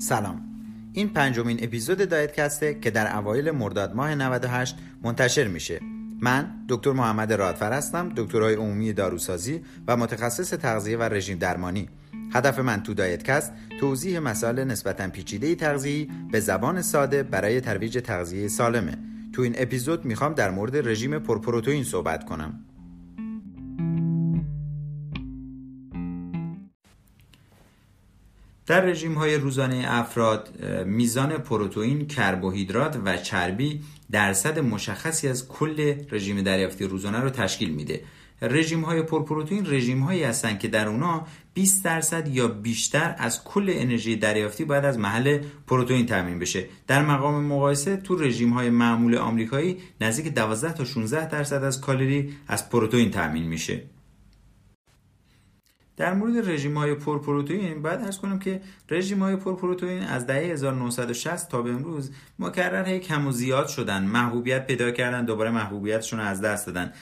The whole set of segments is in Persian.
سلام. این پنجمین اپیزود دایتکسته که در اوایل مرداد ماه 98 منتشر میشه. من دکتر محمد رادفر هستم دکترای عمومی داروسازی و متخصص تغذیه و رژیم درمانی. هدف من تو دایتکست توضیح مسائل نسبتا پیچیده تغذیه‌ای به زبان ساده برای ترویج تغذیه سالمه. تو این اپیزود می‌خوام در مورد رژیم پرپروتئین صحبت کنم. در رژیم های روزانه افراد میزان پروتئین، کربوهیدرات و چربی درصد مشخصی از کل رژیم دریافتی روزانه رو تشکیل میده. رژیم های پرپروتئین رژیم هایی هستند که در اونا 20 درصد یا بیشتر از کل انرژی دریافتی باید از محل پروتئین تامین بشه در مقام مقایسه تو رژیم های معمول آمریکایی نزدیک 12 تا 16 درصد از کالری از پروتئین تامین میشه در مورد رژیم های پرپروتئین باید ارز کنم که رژیم های پرپروتئین از دهه 1960 تا به امروز مکرر هی کم و زیاد شدن. محبوبیت پیدا کردن دوباره محبوبیتشون از دست دادن.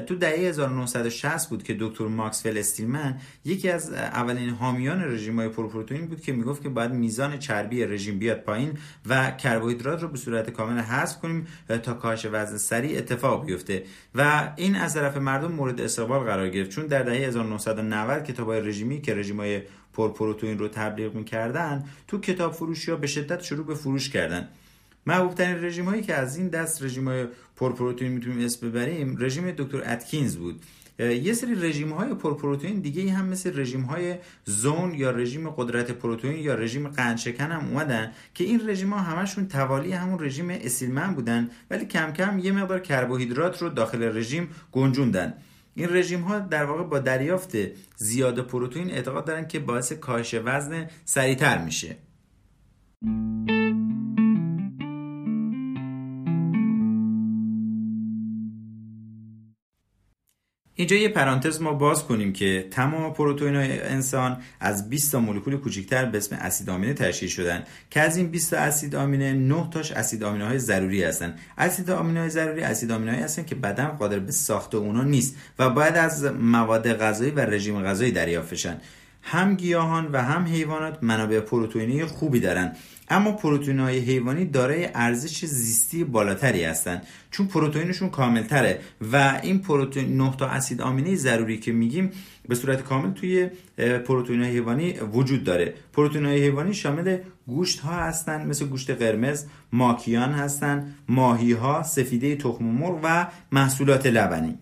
تو دهه 1960 بود که دکتر ماکسول استیلمن یکی از اولین حامیان رژیم های پرپروتئین بود که می‌گفت که باید میزان چربی رژیم بیاد پایین و کربوهیدرات رو به صورت کامل حذف کنیم تا کاهش وزن سریع اتفاق بیفته. و این از طرف مردم مورد استقبال قرار گرفت. چون در دهه 1990 که کتاب رژیمی که رژیم های پرپروتئین رو تبلیغ می‌کردن تو کتاب فروشی ها به شدت شروع به فروش کردن. محبوب ترین رژیم هایی که از این دست رژیم های پرپروتئین می‌تونیم اسم ببریم رژیم دکتر اتکینز بود. یه سری رژیم های پرپروتئین دیگه هم مثل رژیم های زون یا رژیم قدرت پروتئین یا رژیم قندشکن هم اومدن که این رژیم ها همشون توالی همون رژیم اسیلمن بودن ولی کم کم یه مقدار کربوهیدرات رو داخل رژیم گنجوندن. این رژیم ها در واقع با دریافت زیاد پروتئین اعتقاد دارن که باعث کاهش وزن سریعتر میشه. اینجا یه پرانتز ما باز کنیم که تمام پروتئین های انسان از 20 تا مولکول کوچکتر به اسم اسید آمینه تشکیل شدن که از این 20 تا اسید آمینه 9 تاش اسید آمینه های ضروری هستن. اسید آمینه های ضروری اسید آمینه های هستن که بدن قادر به ساخت اونا نیست و باید از مواد غذایی و رژیم غذایی دریافت هم گیاهان و هم حیوانات منابع پروتئینی خوبی دارن. اما پروتئین های حیوانی دارای ارزش زیستی بالاتری هستند چون پروتئینشون کاملتره و این پروتئین 9 تا اسید آمینه ضروری که میگیم به صورت کامل توی پروتئین های حیوانی وجود داره. پروتئین های حیوانی شامل گوشت ها هستند مثل گوشت قرمز ماکیان هستند ماهی ها سفیده تخم مرغ و محصولات لبنی.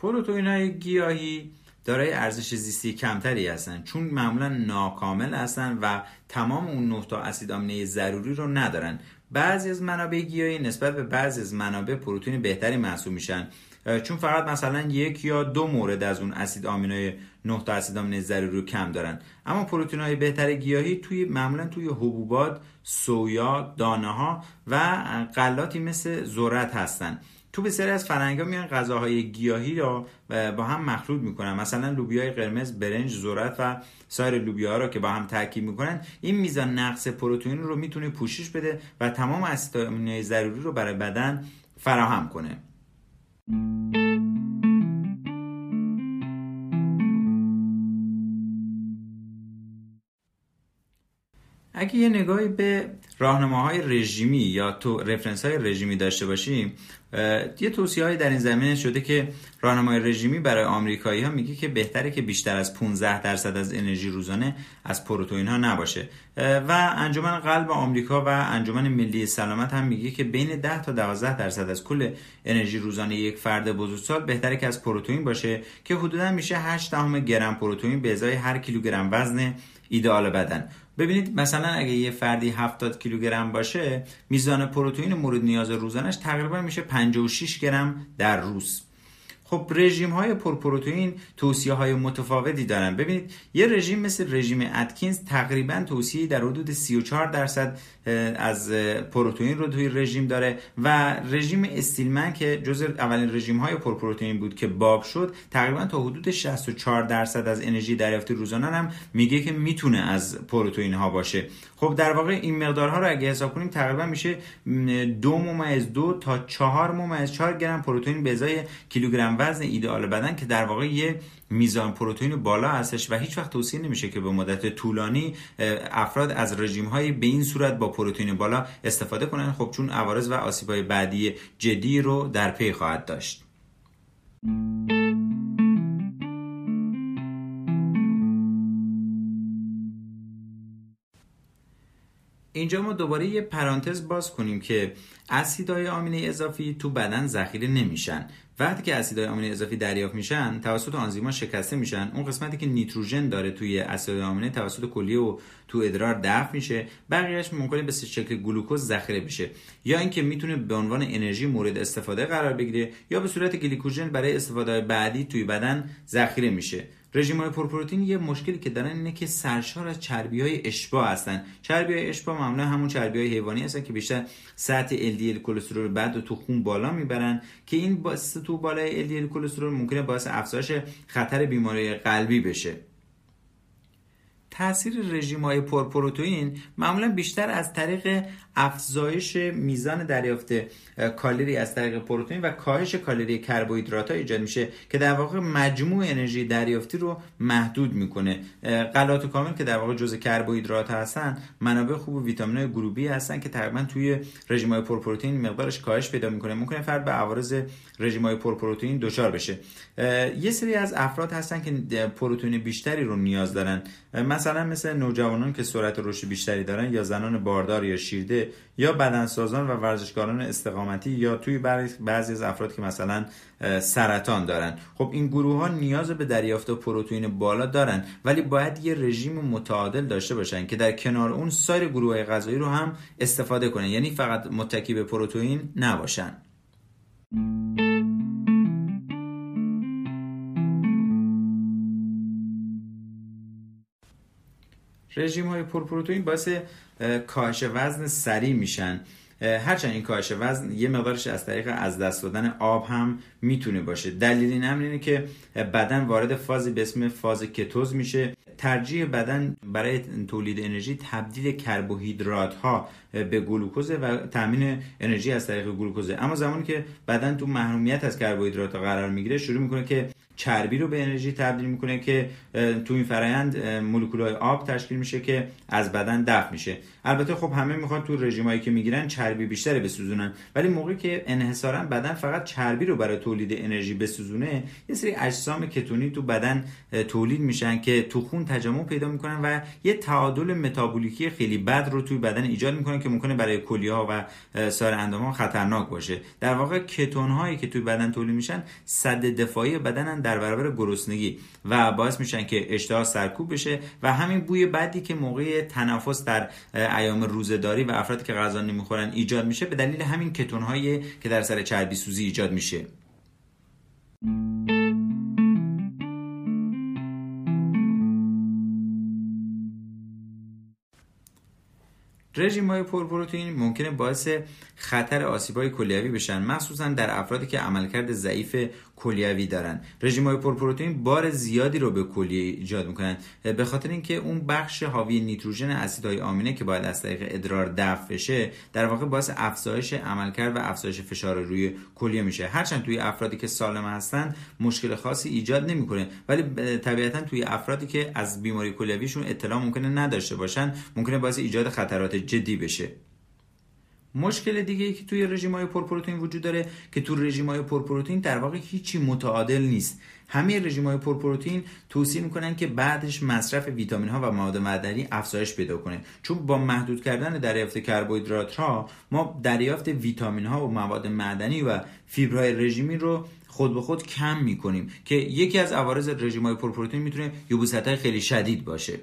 پروتئین های گیاهی دارای ارزش زیستی کمتری هستند چون معمولا ناکامل هستند و تمام اون نه تا اسید آمینه ضروری رو ندارن. بعضی از منابع گیاهی نسبت به بعضی از منابع پروتئین بهتری محسوب میشن. چون فقط مثلا یک یا دو مورد از اون اسید آمینه 9 تا اسید آمینه ضروری رو کم دارن. اما پروتئین های بهتر گیاهی توی معمولا توی حبوبات سویا دانه ها و غلاتی مثل ذرت هستند تو بسیاری از فرنگا میان غذاهای گیاهی را با هم مخلوط می‌کنن. مثلا لوبیای قرمز برنج ذرت و سایر لوبیا را که با هم ترکیب می‌کنن این میزان نقص پروتئین رو می‌تونه پوشش بده و تمام اسید آمینه ضروری رو برای بدن فراهم کنه. اگه یه نگاهی به راهنماهای رژیمی یا تو رفرنس های رژیمی داشته باشیم یه توصیه های در این زمینه شده که راهنمای رژیمی برای آمریکایی ها میگه که بهتره که بیشتر از 15 درصد از انرژی روزانه از پروتئین ها نباشه. و انجمن قلب آمریکا و انجمن ملی سلامت هم میگه که بین 10 تا 12 درصد از کل انرژی روزانه یک فرد بزرگسال بهتره که از پروتئین باشه که حدودا میشه 8 گرم پروتئین به ازای هر کیلوگرم وزن ایدئال بدن. ببینید مثلا اگه یه فردی 70 کیلوگرم باشه میزان پروتئین مورد نیاز روزانش تقریبا میشه 56 گرم در روز. خب رژیم های پرپروتئین توصیه های متفاوتی دارن. ببینید یه رژیم مثل رژیم اتکینز تقریبا توصیه در حدود 34 درصد از پروتئین رو توی رژیم داره و رژیم استیلمن که جز اولین رژیم های پرپروتئین بود که باب شد تقریبا تا حدود 64 درصد از انرژی دریافتی روزانه هم میگه که می‌تونه از پروتئین ها باشه. خب در واقع این مقدارها رو اگه حساب کنیم تقریبا میشه دو ممیز دو تا چهار ممیز چهار گرم پروتئین به ازای کیلوگرم وزن ایدئال بدن که در واقع یه میزان پروتئین بالا هستش و هیچ وقت توصیه نمیشه که به مدت طولانی افراد از رژیم های به این صورت با پروتئین بالا استفاده کنن. خب چون عوارض و آسیب های بعدی جدی رو در پی خواهد داشت. اینجا ما دوباره یه پرانتز باز کنیم که اسیدهای آمینه اضافی تو بدن ذخیره نمیشن. وقتی که اسیدهای آمینه اضافی دریافت میشن توسط آنزیما شکسته میشن. اون قسمتی که نیتروژن داره توی اسیدهای آمینه توسط کلیه و تو ادرار دفع میشه. بقیهش ممکنه به شکل گلوکوز ذخیره بشه. یا اینکه می‌تونه به عنوان انرژی مورد استفاده قرار بگیره یا به صورت گلیکوژن برای استفاده بعدی توی بدن ذخیره میشه. رژیم های پرپروتئین یه مشکلی که دارن اینه که سرشار از چربی های اشباع هستن. چربی های اشباع معمولا همون چربی های حیوانی هستن که بیشتر سطح LDL کلسترول بد و تو خون بالا می‌برن که این باعث تو بالای LDL کلسترول ممکنه باعث افزایش خطر بیماری قلبی بشه. تاثیر رژیم های پرپروتئین معمولا بیشتر از طریق افزایش میزان دریافت کالری از طریق پروتئین و کاهش کالری کربوهیدرات ها ایجاد میشه که در واقع مجموع انرژی دریافتی رو محدود می‌کنه. غلات کامل که در واقع جزء کربوهیدرات هستن منابع خوب و ویتامین های گروهی هستن که تقریبا توی رژیم های پرپروتئین مقدارش کاهش پیدا می‌کنه. ممکنه فرد به عوارض رژیم های پرپروتئین دچار بشه. یه سری از افراد هستن که پروتئین بیشتری رو نیاز دارن. مثلا مثل نوجوانان که سرعت رشد بیشتری دارن یا زنان باردار یا شیرده یا بدنسازان و ورزشکاران استقامتی یا توی بعضی از افراد که مثلا سرطان دارن. خب این گروه ها نیاز به دریافت پروتئین بالا دارن ولی باید یه رژیم متعادل داشته باشن که در کنار اون سایر گروه های غذایی رو هم استفاده کنن. یعنی فقط متکی به پروتئین نباشن. رژیم های پرپروتئین باعث کاهش وزن سریع میشن. هرچند این کاهش وزن یه مقدارش از طریق از دست دادن آب هم می‌تونه باشه. دلیل این امر اینه که بدن وارد فازی به اسم فاز کتوز میشه. ترجیح بدن برای تولید انرژی تبدیل کربوهیدرات ها به گلوکوز و تامین انرژی از طریق گلوکوز اما زمانی که بدن تو محرومیت از کربوهیدرات قرار می‌گیره شروع می‌کنه که چربی رو به انرژی تبدیل می‌کنه که تو این فرایند های آب تشکیل میشه که از بدن دفع میشه. البته خب همه می‌خوان تو رژیمایی که می‌گیرن چربی بیشتری بسوزونن. ولی موقعی که انحصارا بدن فقط چربی رو برای تولید انرژی بسوزونه یه سری اجسام کتونی تو بدن تولید میشن که تو خون تجمع پیدا می‌کنن و یه تعادل متابولیکی خیلی بد رو توی بدن ایجاد می‌کنن که ممکنه برای کلیه ها و سایر اندام خطرناک باشه. در واقع کتون هایی که توی بدن تولید میشن صد دفاعی بدنن در برابر گرسنگی و باعث میشن که اشتها سرکوب بشه و همین بوی بدی که موقع تنفس در ایام روزهداری و افرادی که غذا نمی‌خورن ایجاد میشه به دلیل همین کتون هایی که در سر چربی سوزی ایجاد میشه. رژیم های پرپروتئین ممکنه باعث خطر آسیب های کلیوی بشن مخصوصا در افرادی که عملکرد ضعیف کلیوی دارن. رژیم های پرپروتئین بار زیادی رو به کلیه ایجاد می‌کنن. به خاطر اینکه اون بخش حاوی نیتروژن اسیدهای آمینه که باید از طریق ادرار دفع بشه در واقع باعث افزایش عملکرد و افزایش فشار روی کلیه میشه. هرچند توی افرادی که سالم هستن مشکل خاصی ایجاد نمی‌کنه. ولی طبیعتا توی افرادی که از بیماری کلیویشون اطلاع ممکنه نداشته باشن ممکنه باعث ایجاد خطرات جدی بشه. مشکل دیگه ای که توی رژیم های پرپروتئین وجود داره که تو رژیم های پرپروتئین در واقع هیچی متعادل نیست. همه رژیم های پرپروتئین توصیه می‌کنن که بعدش مصرف ویتامین ها و مواد معدنی افزایش پیدا کنه. چون با محدود کردن دریافت کربوهیدرات ها ما دریافت ویتامین ها و مواد معدنی و فیبرهای رژیمی رو خود به خود کم می‌کنیم که یکی از عوارض رژیم های پرپروتئین می‌تونه یبوست خیلی شدید باشه.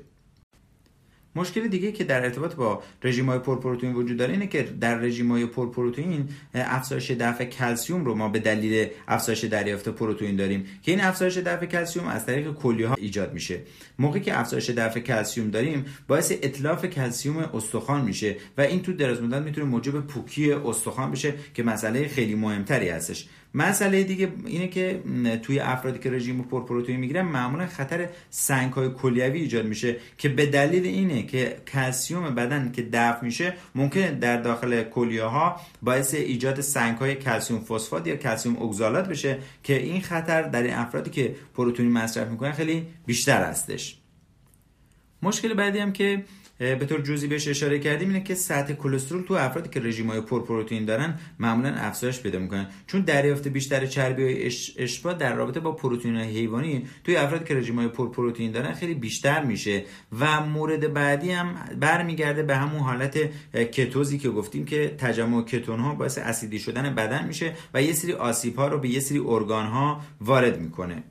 مشکل دیگه که در ارتباط با رژیم های پرپروتئین وجود داره اینه که در رژیم های پرپروتئین افزایش دفع کلسیوم رو ما به دلیل افزایش دریافت پروتئین داریم که این افزایش دفع کلسیوم از طریق کلیه ها ایجاد میشه. موقعی که افزایش دفع کلسیوم داریم باعث اتلاف کلسیوم استخوان میشه و این تو دراز مدت می‌تونه موجب پوکی استخوان بشه که مسئله خیلی مهمتری هستش. مسئله دیگه اینه که توی افرادی که رژیم پرپروتئین می‌گیرن معمولا خطر سنگ های کلیوی ایجاد میشه که به دلیل اینه که کلسیوم بدن که دفع میشه ممکنه در داخل کلیه ها باعث ایجاد سنگ های کلسیوم فسفات یا کلسیوم اگزالات بشه که این خطر در این افرادی که پروتئین مصرف می‌کنن خیلی بیشتر هستش. مشکل بعدی هم که به طور جزئی بهش اشاره کردیم اینه که سطح کلسترول تو افرادی که رژیم های پرپروتئین دارن معمولا افزایش پیدا می‌کنن چون دریافت بیشتر چربی های اشبا در رابطه با پروتئین حیوانی توی افرادی که رژیم های پرپروتئین دارن خیلی بیشتر میشه. و مورد بعدی هم برمیگرده به همون حالت کتوزی که گفتیم که تجمع کتون ها باعث اسیدی شدن بدن میشه و یه سری آسیب ها رو به یه سری ارگان ها وارد می‌کنه.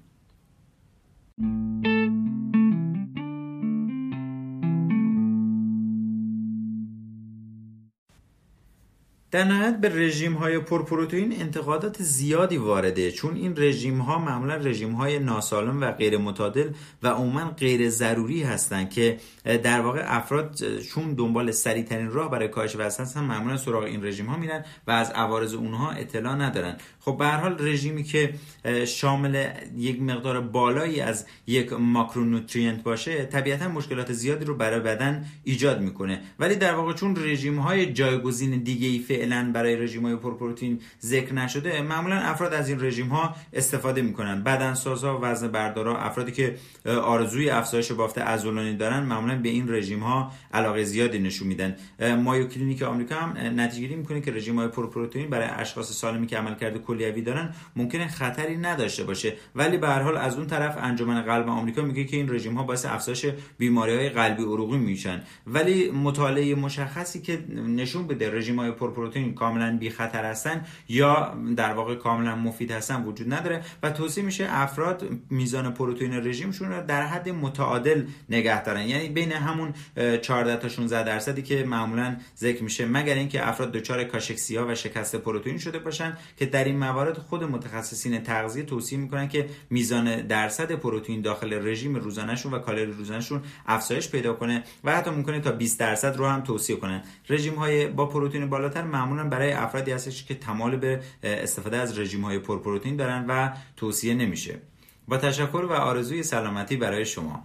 در نهایت به رژیم های پرپروتئین انتقادات زیادی وارده چون این رژیم ها معمولا رژیم های ناسالم و غیر متعادل و عموما غیر ضروری هستند که در واقع افراد چون دنبال سریع ترین راه برای کاهش وزن هستن معمولا سراغ این رژیم ها میرن و از عوارض اونها اطلاع ندارن. خب به هر حال رژیمی که شامل یک مقدار بالایی از یک ماکرونوترینت باشه طبیعتا مشکلات زیادی رو برای بدن ایجاد می‌کنه. ولی در واقع چون رژیم های جایگزین دیگه ای فعلا برای رژیم های پرپروتئین ذکر نشده معمولا افراد از این رژیم ها استفاده می‌کنن. بدنسازها وزن بردارا افرادی که آرزوی افزایش بافت عضلانی دارن معمولا به این رژیم ها علاقه زیادی نشون میدن. مایو کلینیک آمریکا هم نتیجه گیری می‌کنه که رژیم های پرپروتئین برای اشخاص سالمی که عملکرد کلیوی دارن ممکنه خطری نداشته باشه. ولی به هر حال از اون طرف انجمن قلب آمریکا میگه که این رژیم ها باعث افزایش بیماری های قلبی عروقی میشن. ولی مطالعه مشخصی که نشون بده رژیم های پروتئین کاملا بی خطر هستن یا در واقع کاملا مفید هستن وجود نداره و توصیه میشه افراد میزان پروتئین رژیمشون رو در حد متعادل نگه دارن. یعنی بین همون 14 تا 16 درصدی که معمولا ذکر میشه مگر اینکه افراد دچار کاشکسیا و شکست پروتئین شده باشن که در این موارد خود متخصصین تغذیه توصیه می‌کنن که میزان درصد پروتئین داخل رژیم روزانهشون و کالری روزانهشون افزایش پیدا کنه و حتی ممکنه تا 20 درصد رو هم توصیه کنن رژیم های با پروتئین بالاتر معمولا برای افرادی هستش که تمال به استفاده از رژیم های پرپروتئین دارن و توصیه نمیشه. با تشکر و آرزوی سلامتی برای شما.